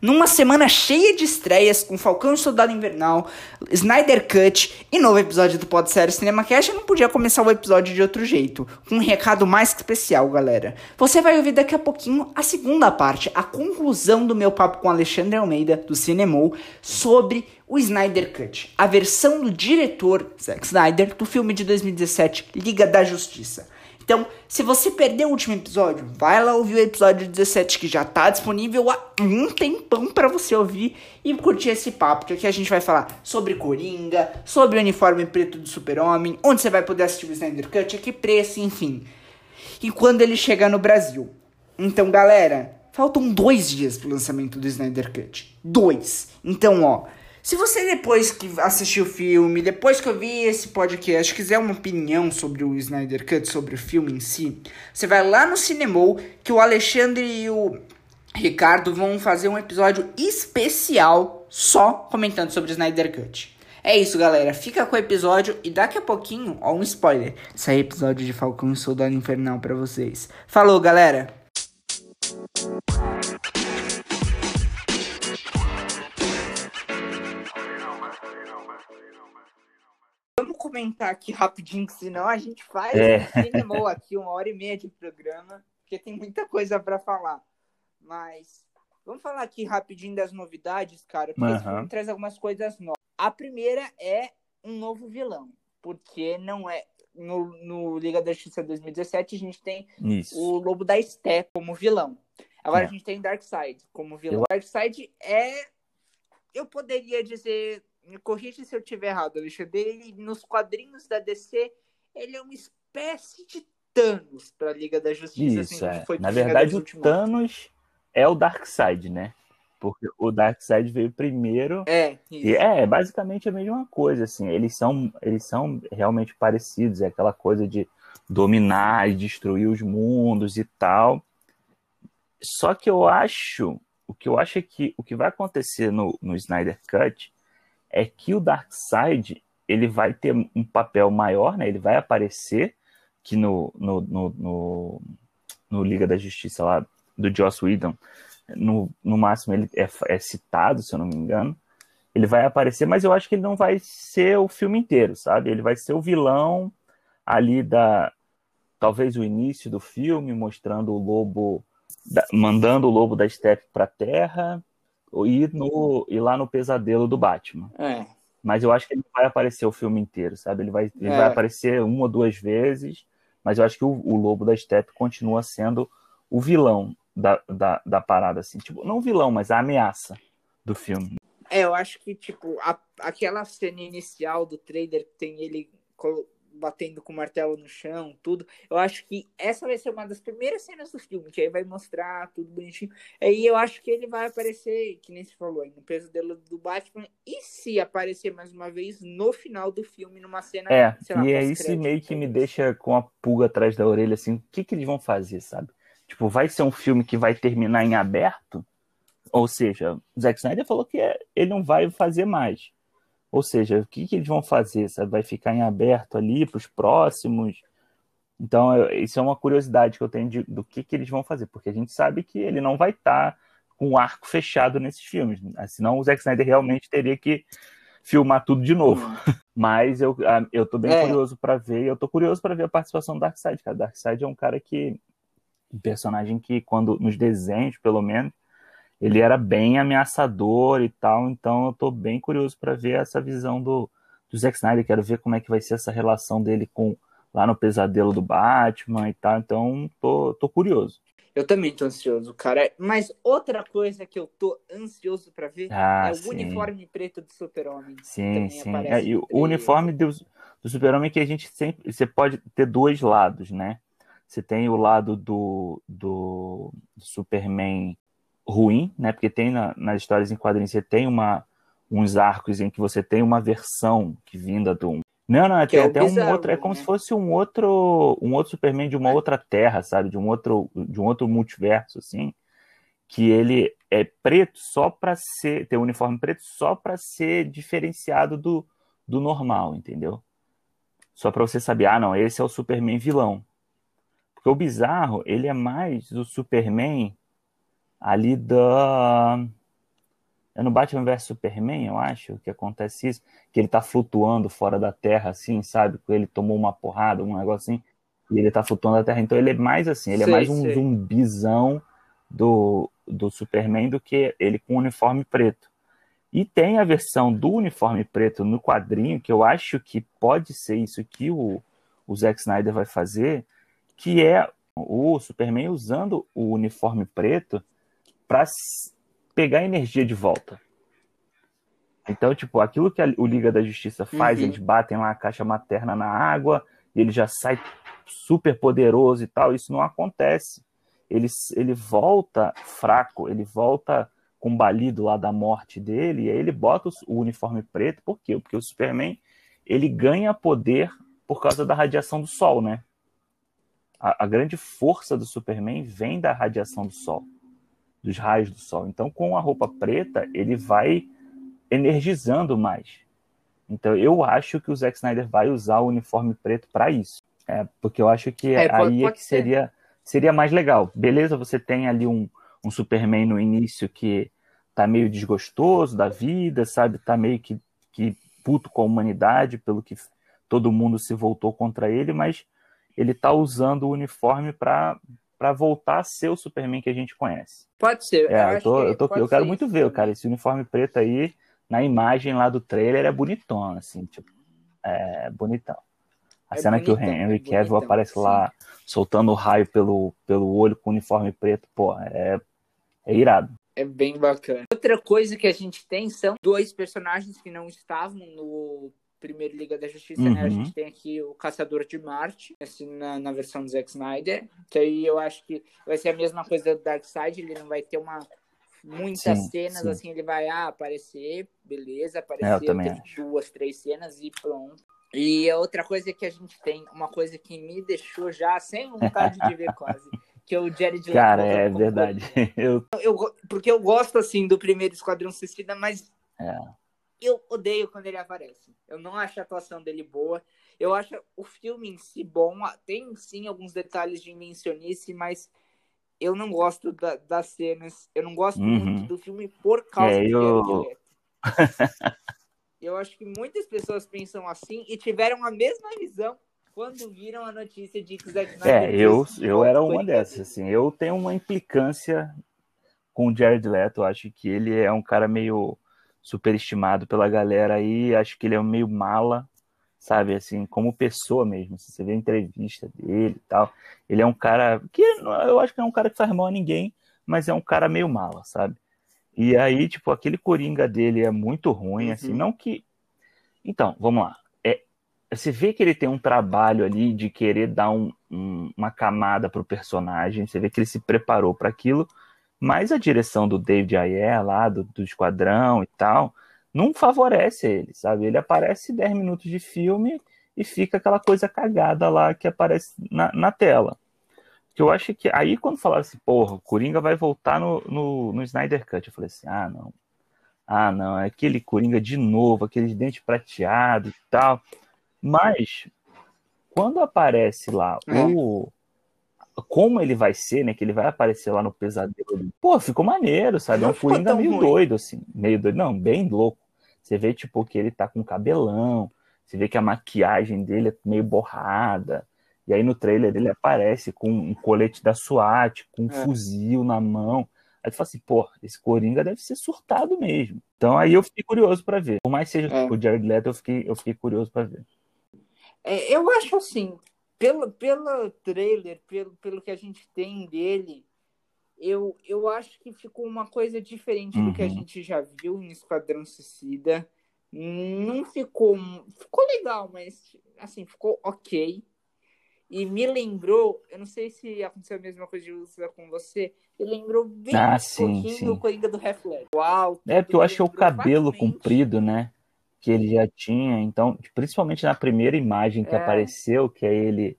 numa semana cheia de estreias com Falcão e Soldado Invernal, Snyder Cut e novo episódio do Pod Série Cinema Cash, eu não podia começar o episódio de outro jeito, com um recado mais especial, galera. Você vai ouvir daqui a pouquinho a segunda parte, a conclusão do meu papo com Alexandre Almeida, do Cinemou, sobre o Snyder Cut, a versão do diretor Zack Snyder do filme de 2017, Liga da Justiça. Então, se você perdeu o último episódio, vai lá ouvir o episódio 17 que já tá disponível há um tempão para você ouvir e curtir esse papo, que aqui a gente vai falar sobre Coringa, sobre o uniforme preto do Super-Homem, onde você vai poder assistir o Snyder Cut, a que preço, enfim. E quando ele chegar no Brasil. Então, galera, faltam dois dias pro lançamento do Snyder Cut. Dois. Então, ó, se você depois que assistiu o filme, depois que eu vi esse podcast, quiser uma opinião sobre o Snyder Cut, sobre o filme em si, você vai lá no Cinemou que o Alexandre e o Ricardo vão fazer um episódio especial só comentando sobre o Snyder Cut. É isso, galera. Fica com o episódio e daqui a pouquinho, ó, um spoiler. Sai episódio de Falcão e Soldado Infernal para vocês. Falou, galera! Comentar aqui rapidinho, senão a gente faz É. um aqui, uma hora e meia de programa, porque tem muita coisa para falar. Mas vamos falar aqui rapidinho das novidades, cara, porque esse Aham. filme traz algumas coisas novas. A primeira é um novo vilão, porque não é. No, no Liga da Justiça 2017, a gente tem Isso. o Lobo da Steppe como vilão. Agora É. a gente tem Darkseid como vilão. Darkseid é. Eu poderia dizer. Me corrija se eu estiver errado, Alexandre. Ele, nos quadrinhos da DC, ele é uma espécie de Thanos pra Liga da Justiça. Isso, assim, é. Na verdade, o. Thanos é o Darkseid, né? Porque o Darkseid veio primeiro. É, isso. E é, basicamente a mesma coisa, assim. Eles são, eles são realmente parecidos. É aquela coisa de dominar e destruir os mundos e tal. Só que eu acho, o que eu acho é que o que vai acontecer no, no Snyder Cut é que o Darkseid ele vai ter um papel maior, né? Ele vai aparecer que no, no, no, no, no Liga da Justiça lá do Joss Whedon, no, no máximo ele é, é citado, se eu não me engano. Ele vai aparecer, mas eu acho que ele não vai ser o filme inteiro, sabe? Ele vai ser o vilão ali da. Talvez o início do filme, mostrando o lobo, da- mandando o lobo da steppe para terra, e, no, e lá no pesadelo do Batman. É. Mas eu acho que ele não vai aparecer o filme inteiro, sabe? Ele vai, ele É. vai aparecer uma ou duas vezes, mas eu acho que o, o Lobo da Steppe continua sendo o vilão da, da, da parada, assim. Tipo, não o vilão, mas a ameaça do filme. É, eu acho que, tipo, a- aquela cena inicial do trailer que tem ele batendo com o martelo no chão, tudo, eu acho que essa vai ser uma das primeiras cenas do filme, que aí vai mostrar tudo bonitinho. Aí eu acho que ele vai aparecer, que nem se falou aí, no pesadelo do Batman, e se aparecer mais uma vez no final do filme, numa cena, É, lá, e é isso meio que me deixa com a pulga atrás da orelha, assim, o que que eles vão fazer, sabe? Tipo, vai ser um filme que vai terminar em aberto? Ou seja, o Zack Snyder falou que ele não vai fazer mais. Ou seja, o que que eles vão fazer, sabe? Vai ficar em aberto ali para os próximos? Então, eu- isso é uma curiosidade que eu tenho de- do que que eles vão fazer, porque a gente sabe que ele não vai estar com o arco fechado nesses filmes, senão o Zack Snyder realmente teria que filmar tudo de novo. Mas eu, eu tô bem É. curioso pra ver. Eu tô curioso pra ver a participação do Darkseid, cara. Darkseid é um cara que. Um personagem que, quando. Nos desenhos, pelo menos, ele era bem ameaçador e tal. Então eu tô bem curioso pra ver essa visão do, do Zack Snyder. Quero ver como é que vai ser essa relação dele com. Lá no pesadelo do Batman e tal. Então, tô, tô curioso. Eu também tô ansioso, cara. Mas outra coisa que eu tô ansioso pra ver Ah, é o sim. uniforme preto do Super-Homem. Sim, sim. É, e o uniforme do, do Super-Homem é que a gente sempre. Você pode ter dois lados, né? Você tem o lado do, do Superman ruim, né? Porque tem na- nas histórias em quadrinhos, você tem uma, uns arcos em que você tem uma versão que vinda do. Não, não, é Que é tem o até um bizarro, outro. É como né? se fosse um outro, um outro Superman de uma É. outra terra, sabe? De um outro, de um outro multiverso, assim. Que ele é preto só para ser. Tem um uniforme preto só para ser diferenciado do, do normal, entendeu? Só para você saber, ah, não, esse é o Superman vilão. Porque o bizarro, ele é mais o Superman ali da. É no Batman vs Superman, eu acho, que acontece isso, que ele tá flutuando fora da Terra, assim, sabe? Ele tomou uma porrada, um negócio assim, e ele tá flutuando na Terra. Então ele é mais assim, ele é sei, é mais um sei. zumbizão do, do Superman do que ele com uniforme preto. E tem a versão do uniforme preto no quadrinho, que eu acho que pode ser isso que o, o Zack Snyder vai fazer, que é o Superman usando o uniforme preto para pegar energia de volta. Então, tipo, aquilo que a, o Liga da Justiça faz, uhum. eles batem lá a caixa materna na água, e ele já sai super poderoso e tal, isso não acontece. Ele, ele volta fraco, ele volta combalido lá da morte dele, e aí ele bota o uniforme preto, por quê? Porque o Superman, ele ganha poder por causa da radiação do Sol, né? A, a grande força do Superman vem da radiação do Sol dos raios do sol. Então, com a roupa preta, ele vai energizando mais. Então, eu acho que o Zack Snyder vai usar o uniforme preto para isso. É, porque eu acho que é, pode, aí é que seria, seria mais legal. Beleza, você tem ali um, um Superman no início que tá meio desgostoso da vida, sabe? Tá meio que, que puto com a humanidade pelo que todo mundo se voltou contra ele, mas ele tá usando o uniforme para para voltar a ser o Superman que a gente conhece. Pode ser. É, eu, eu, tô, eu, tô, eu quero muito ver, cara. Esse uniforme preto aí, na imagem lá do trailer, é bonitão, assim, tipo, é bonitão. A é cena bonitão, que o Henry é Cavill aparece sim. lá soltando o raio pelo, pelo olho com o uniforme preto, pô, é, é irado. É bem bacana. Outra coisa que a gente tem são dois personagens que não estavam no primeiro Liga da Justiça, uhum. né? A uhum. gente tem aqui o Caçador de Marte, assim, na, na versão do Zack Snyder. Que aí eu acho que vai ser a mesma coisa do Darkseid, ele não vai ter uma muitas sim, cenas, sim. assim, ele vai ah, aparecer, beleza, é, aparecer duas, três cenas e pronto. E outra coisa que a gente tem, uma coisa que me deixou já sem vontade de ver quase, que é o Jared Leto. Cara, é verdade. Eu... eu... porque eu gosto, assim, do primeiro Esquadrão Suicida, mas é eu odeio quando ele aparece. Eu não acho a atuação dele boa. Eu acho o filme em si bom. Tem sim alguns detalhes de invencionice, mas eu não gosto da, das cenas. Eu não gosto uhum. muito do filme por causa é, do eu... eu acho que muitas pessoas pensam assim e tiveram a mesma visão quando viram a notícia de que Zack Snyder É, eu, eu era uma dessas, assim. Eu tenho uma implicância com o Jared Leto. Eu acho que ele é um cara meio superestimado pela galera aí, acho que ele é meio mala, sabe, assim, como pessoa mesmo, se você vê a entrevista dele e tal, ele é um cara que, eu acho que é um cara que faz mal a ninguém, mas é um cara meio mala, sabe, e aí, tipo, aquele Coringa dele é muito ruim, assim, uhum. assim, não que, então, vamos lá, é, você vê que ele tem um trabalho ali de querer dar um, um, uma camada pro personagem, você vê que ele se preparou para aquilo, mas a direção do David Ayer lá, do, do Esquadrão e tal, não favorece ele, sabe? Ele aparece 10 minutos de filme e fica aquela coisa cagada lá que aparece na, na tela. Que eu acho que aí quando falaram assim, porra, o Coringa vai voltar no, no, no Snyder Cut, eu falei assim, ah, não. Ah, não, é aquele Coringa de novo, aquele dente prateado e tal. Mas quando aparece lá é. o como ele vai ser, né? Que ele vai aparecer lá no pesadelo. Pô, ficou maneiro, sabe? É um Coringa meio ruim. doido, assim. Meio doido. Não, bem louco. Você vê, tipo, que ele tá com cabelão. Você vê que a maquiagem dele é meio borrada. E aí no trailer ele aparece com um colete da SWAT, com um é. fuzil na mão. Aí tu fala assim, pô, esse Coringa deve ser surtado mesmo. Então aí eu fiquei curioso para ver. Por mais seja é. o Jared Leto, eu fiquei, eu fiquei curioso para ver. É, eu acho assim, pelo, pelo trailer, pelo, pelo que a gente tem dele, eu, eu acho que ficou uma coisa diferente uhum. do que a uhum. gente já viu em Esquadrão Suicida. Não ficou. Ficou legal, mas assim, ficou ok. E me lembrou, eu não sei se aconteceu a mesma coisa de com você, me lembrou bem ah, um sim, pouquinho sim. do Coringa do Half Uau! É, porque eu acho que é o cabelo comprido, né? Que ele já tinha. Então, principalmente na primeira imagem que é. apareceu, que é ele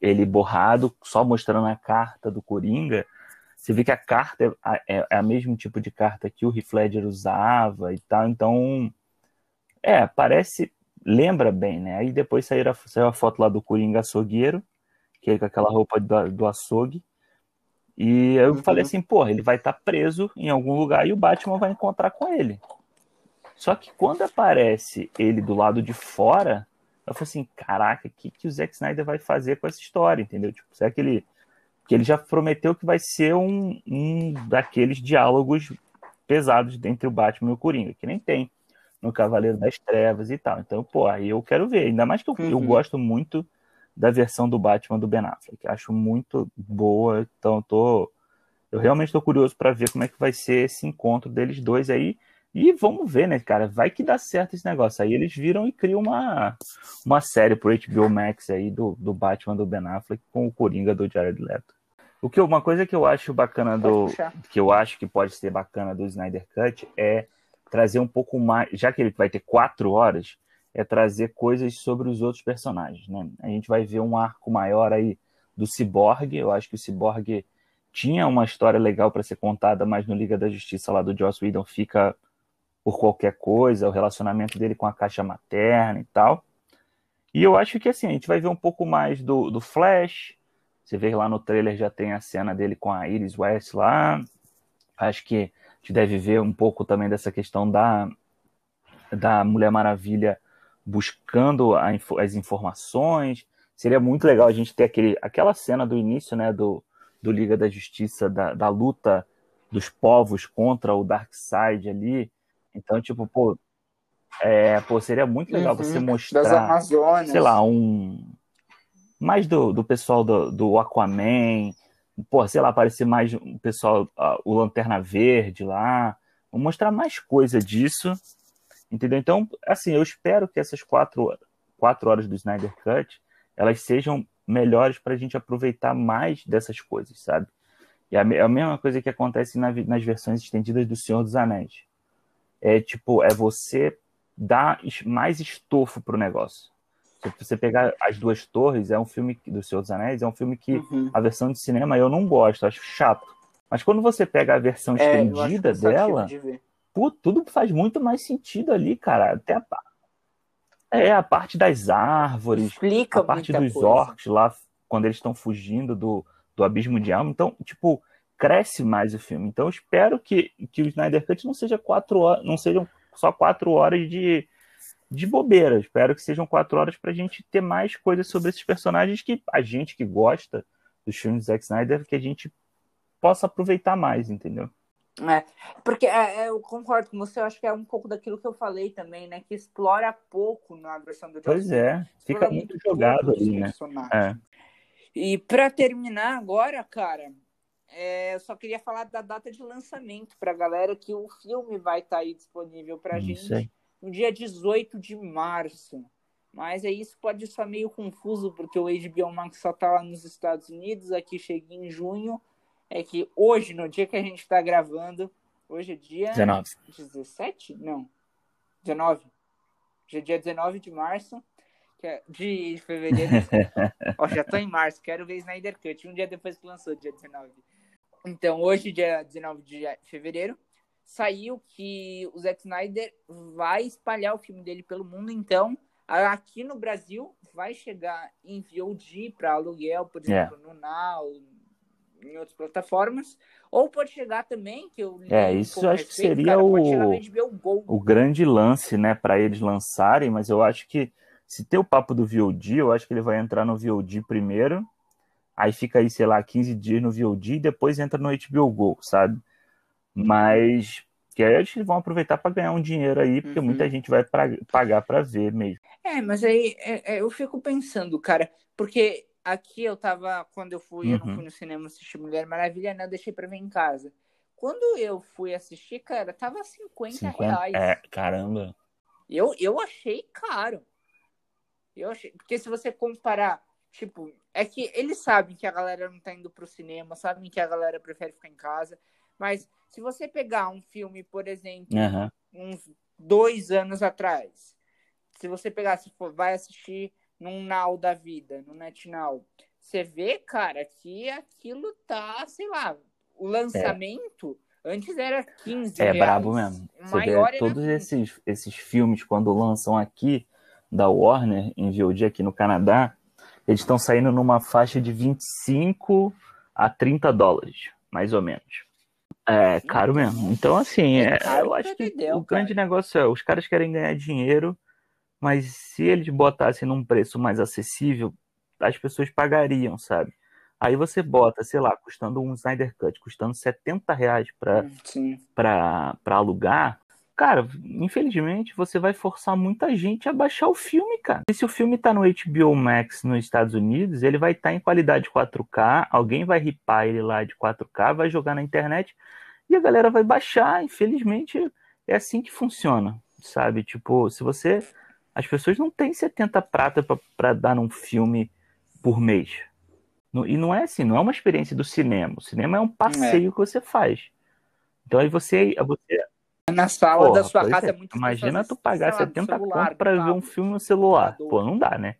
ele borrado, só mostrando a carta do Coringa, você vê que a carta é, é, é a mesmo tipo de carta que o Heath Ledger usava e tal. Então, é, parece, lembra bem, né? Aí depois saiu a, saiu a foto lá do Coringa açougueiro, que é com aquela roupa do, do açougue. E eu uhum. falei assim, porra, ele vai estar tá preso em algum lugar e o Batman vai encontrar com ele. Só que quando aparece ele do lado de fora, eu falei assim, caraca, o que, que o Zack Snyder vai fazer com essa história, entendeu? Tipo, será que ele... Que ele já prometeu que vai ser um, um daqueles diálogos pesados entre o Batman e o Coringa, que nem tem no Cavaleiro das Trevas e tal. Então, pô, aí eu quero ver. Ainda mais que eu, uhum. eu gosto muito da versão do Batman do Ben Affleck. Acho muito boa. Então, eu tô... Eu realmente estou curioso para ver como é que vai ser esse encontro deles dois aí. E vamos ver, né, cara? Vai que dá certo esse negócio. Aí eles viram e criam uma, uma série pro HBO Max aí do, do Batman do Ben Affleck com o Coringa do Jared Leto. O que uma coisa que eu acho bacana do que eu acho que pode ser bacana do Snyder Cut é trazer um pouco mais, já que ele vai ter quatro horas, é trazer coisas sobre os outros personagens, né? A gente vai ver um arco maior aí do Cyborg. Eu acho que o Cyborg tinha uma história legal para ser contada, mas no Liga da Justiça lá do Joss Whedon fica por qualquer coisa, o relacionamento dele com a caixa materna e tal. E eu acho que assim, a gente vai ver um pouco mais do, do Flash. Você vê lá no trailer já tem a cena dele com a Iris West lá. Acho que a gente deve ver um pouco também dessa questão da, da Mulher Maravilha buscando a, as informações. Seria muito legal a gente ter aquele, aquela cena do início, né, do, do Liga da Justiça, da, da luta dos povos contra o Darkseid ali. Então, tipo, pô, é, pô seria muito legal uhum, você mostrar, das Amazonas. sei lá, um mais do, do pessoal do, do Aquaman, pô, sei lá, aparecer mais o pessoal, o Lanterna Verde lá, Vou mostrar mais coisa disso, entendeu? Então, assim, eu espero que essas quatro, quatro horas do Snyder Cut, elas sejam melhores para a gente aproveitar mais dessas coisas, sabe? E a, a mesma coisa que acontece na, nas versões estendidas do Senhor dos Anéis é tipo, é você dar mais estofo pro negócio. Se você pegar As Duas Torres, é um filme do Senhor dos Anéis, é um filme que uhum. a versão de cinema eu não gosto, acho chato. Mas quando você pega a versão é, estendida dela, de pô, tudo faz muito mais sentido ali, cara. Até a, é, a parte das árvores, Explica a parte dos coisa. orcs lá, quando eles estão fugindo do, do abismo de alma. Então, tipo, cresce mais o filme. Então eu espero que, que o Snyder Cut não seja quatro horas, não sejam só quatro horas de, de bobeira. Espero que sejam quatro horas para a gente ter mais coisas sobre esses personagens que a gente que gosta dos filmes do Zack Snyder, que a gente possa aproveitar mais, entendeu? É, porque é, é, eu concordo com você, eu acho que é um pouco daquilo que eu falei também, né? Que explora pouco na versão do Pois é, fica muito jogado ali, né? É. E para terminar agora, cara, é, eu só queria falar da data de lançamento para a galera que o filme vai estar tá aí disponível para a gente sei. no dia 18 de março. Mas aí isso pode estar meio confuso, porque o HBO Max só está lá nos Estados Unidos, aqui chega em junho. É que hoje, no dia que a gente está gravando, hoje é dia 19. 17? Não. 19. Hoje é dia 19 de março. É de fevereiro. Ó, já tô em março, quero ver Snyder Cut. Um dia depois que lançou, dia 19. Então, hoje, dia 19 de fevereiro, saiu que o Zack Snyder vai espalhar o filme dele pelo mundo. Então, aqui no Brasil, vai chegar em VOD para aluguel, por exemplo, yeah. no Now, em outras plataformas. Ou pode chegar também, que eu É, isso acho que seria cara, o, o grande lance, né, para eles lançarem, mas eu acho que se ter o papo do VOD, eu acho que ele vai entrar no VOD primeiro aí fica aí, sei lá, 15 dias no VOD e depois entra no HBO Go, sabe? Mas que aí eles vão aproveitar para ganhar um dinheiro aí, porque uhum. muita gente vai pra, pagar para ver mesmo. É, mas aí é, é, eu fico pensando, cara, porque aqui eu tava, quando eu fui, uhum. eu não uhum. fui no cinema assistir Mulher Maravilha, né? Eu deixei pra ver em casa. Quando eu fui assistir, cara, tava 50, 50 reais. É, caramba. Eu, eu achei caro. Eu achei, porque se você comparar Tipo, é que eles sabem que a galera não tá indo pro cinema, sabem que a galera prefere ficar em casa. Mas se você pegar um filme, por exemplo, uhum. uns dois anos atrás, se você pegar, se for, vai assistir num Now da vida, no NetNow, você vê, cara, que aquilo tá, sei lá, o lançamento é. antes era 15 É reais, brabo mesmo. Você vê todos esses, esses filmes, quando lançam aqui, da Warner, em VOD aqui no Canadá, eles estão saindo numa faixa de 25 a 30 dólares, mais ou menos. É caro mesmo. Então, assim, é, é eu acho que o grande negócio é: os caras querem ganhar dinheiro, mas se eles botassem num preço mais acessível, as pessoas pagariam, sabe? Aí você bota, sei lá, custando um Snyder Cut, custando 70 reais pra, hum, pra, pra alugar, cara, infelizmente você vai forçar muita gente a baixar o filme, cara. E se o filme tá no HBO Max nos Estados Unidos, ele vai estar tá em qualidade 4K, alguém vai ripar ele lá de 4K, vai jogar na internet e a galera vai baixar. Infelizmente é assim que funciona, sabe? Tipo, se você. As pessoas não têm 70 prata para dar num filme por mês. E não é assim, não é uma experiência do cinema. O cinema é um passeio é. que você faz. Então aí você, você na sala Porra, da sua casa é, é muito Imagina tu pagar 70 conto pra ver um filme no celular. Pô, não dá, né?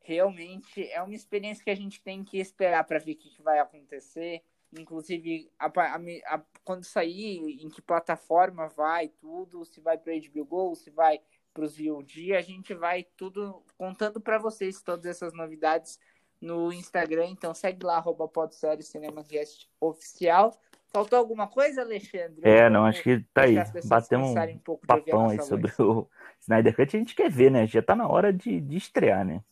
Realmente é uma experiência que a gente tem que esperar para ver o que, que, vai acontecer. Inclusive, a, a, a, quando sair, em que plataforma vai, tudo, se vai para HBO Go, se vai para os VOD, a gente vai tudo contando para vocês todas essas novidades no Instagram. Então segue lá, arroba CinemaCast Oficial. Faltou alguma coisa, Alexandre? É, não, acho que tá aí. Batemos um, um papão aí sobre o Snyder Cut. A gente quer ver, né? Já tá na hora de, de estrear, né?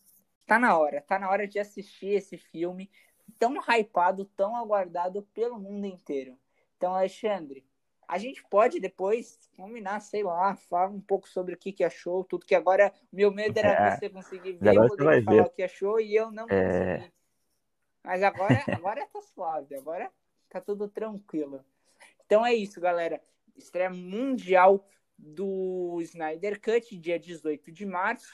Tá na hora, tá na hora de assistir esse filme tão hypado, tão aguardado pelo mundo inteiro. Então, Alexandre, a gente pode depois combinar, sei lá, falar um pouco sobre o que, que achou, tudo que agora meu medo era é, você conseguir ver, eu poder falar ver. o que achou e eu não é... consegui. Mas agora, agora tá suave, agora tá tudo tranquilo. Então é isso, galera. Estreia mundial do Snyder Cut, dia 18 de março.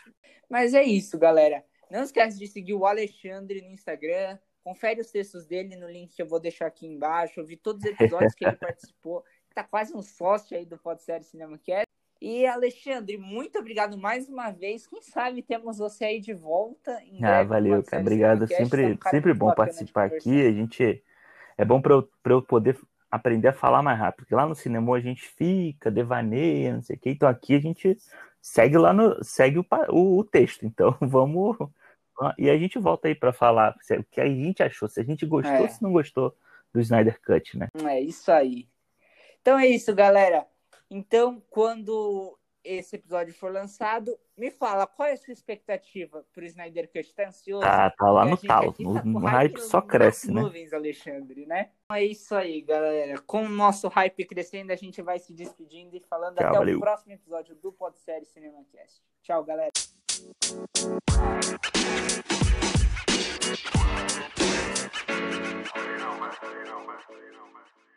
Mas é isso, galera. Não esquece de seguir o Alexandre no Instagram. Confere os textos dele no link que eu vou deixar aqui embaixo. Eu vi todos os episódios que ele participou. Tá quase um sócio aí do Pod Série Cinema Cast. E Alexandre, muito obrigado mais uma vez. Quem sabe temos você aí de volta. ah, valeu, cara. Obrigado. Sempre, um sempre bom participar aqui. A gente é bom para eu, eu poder aprender a falar mais rápido. Porque lá no cinema a gente fica, devaneia, não sei o quê. Então aqui a gente segue lá no. segue o, o, o texto. Então vamos. E a gente volta aí para falar o que a gente achou, se a gente gostou é. ou se não gostou do Snyder Cut, né? É isso aí. Então é isso, galera. Então, quando esse episódio for lançado, me fala, qual é a sua expectativa pro Snyder Cut? Tá ansioso? Ah, tá lá no tal. Tá no, hype, só cresce, né? Nuvens, Alexandre, né? Então é isso aí, galera. Com o nosso hype crescendo, a gente vai se despedindo e falando Tchau, até valeu. o próximo episódio do Podsérie CinemaCast. Tchau, galera. You know, man. You know, man. You know, man.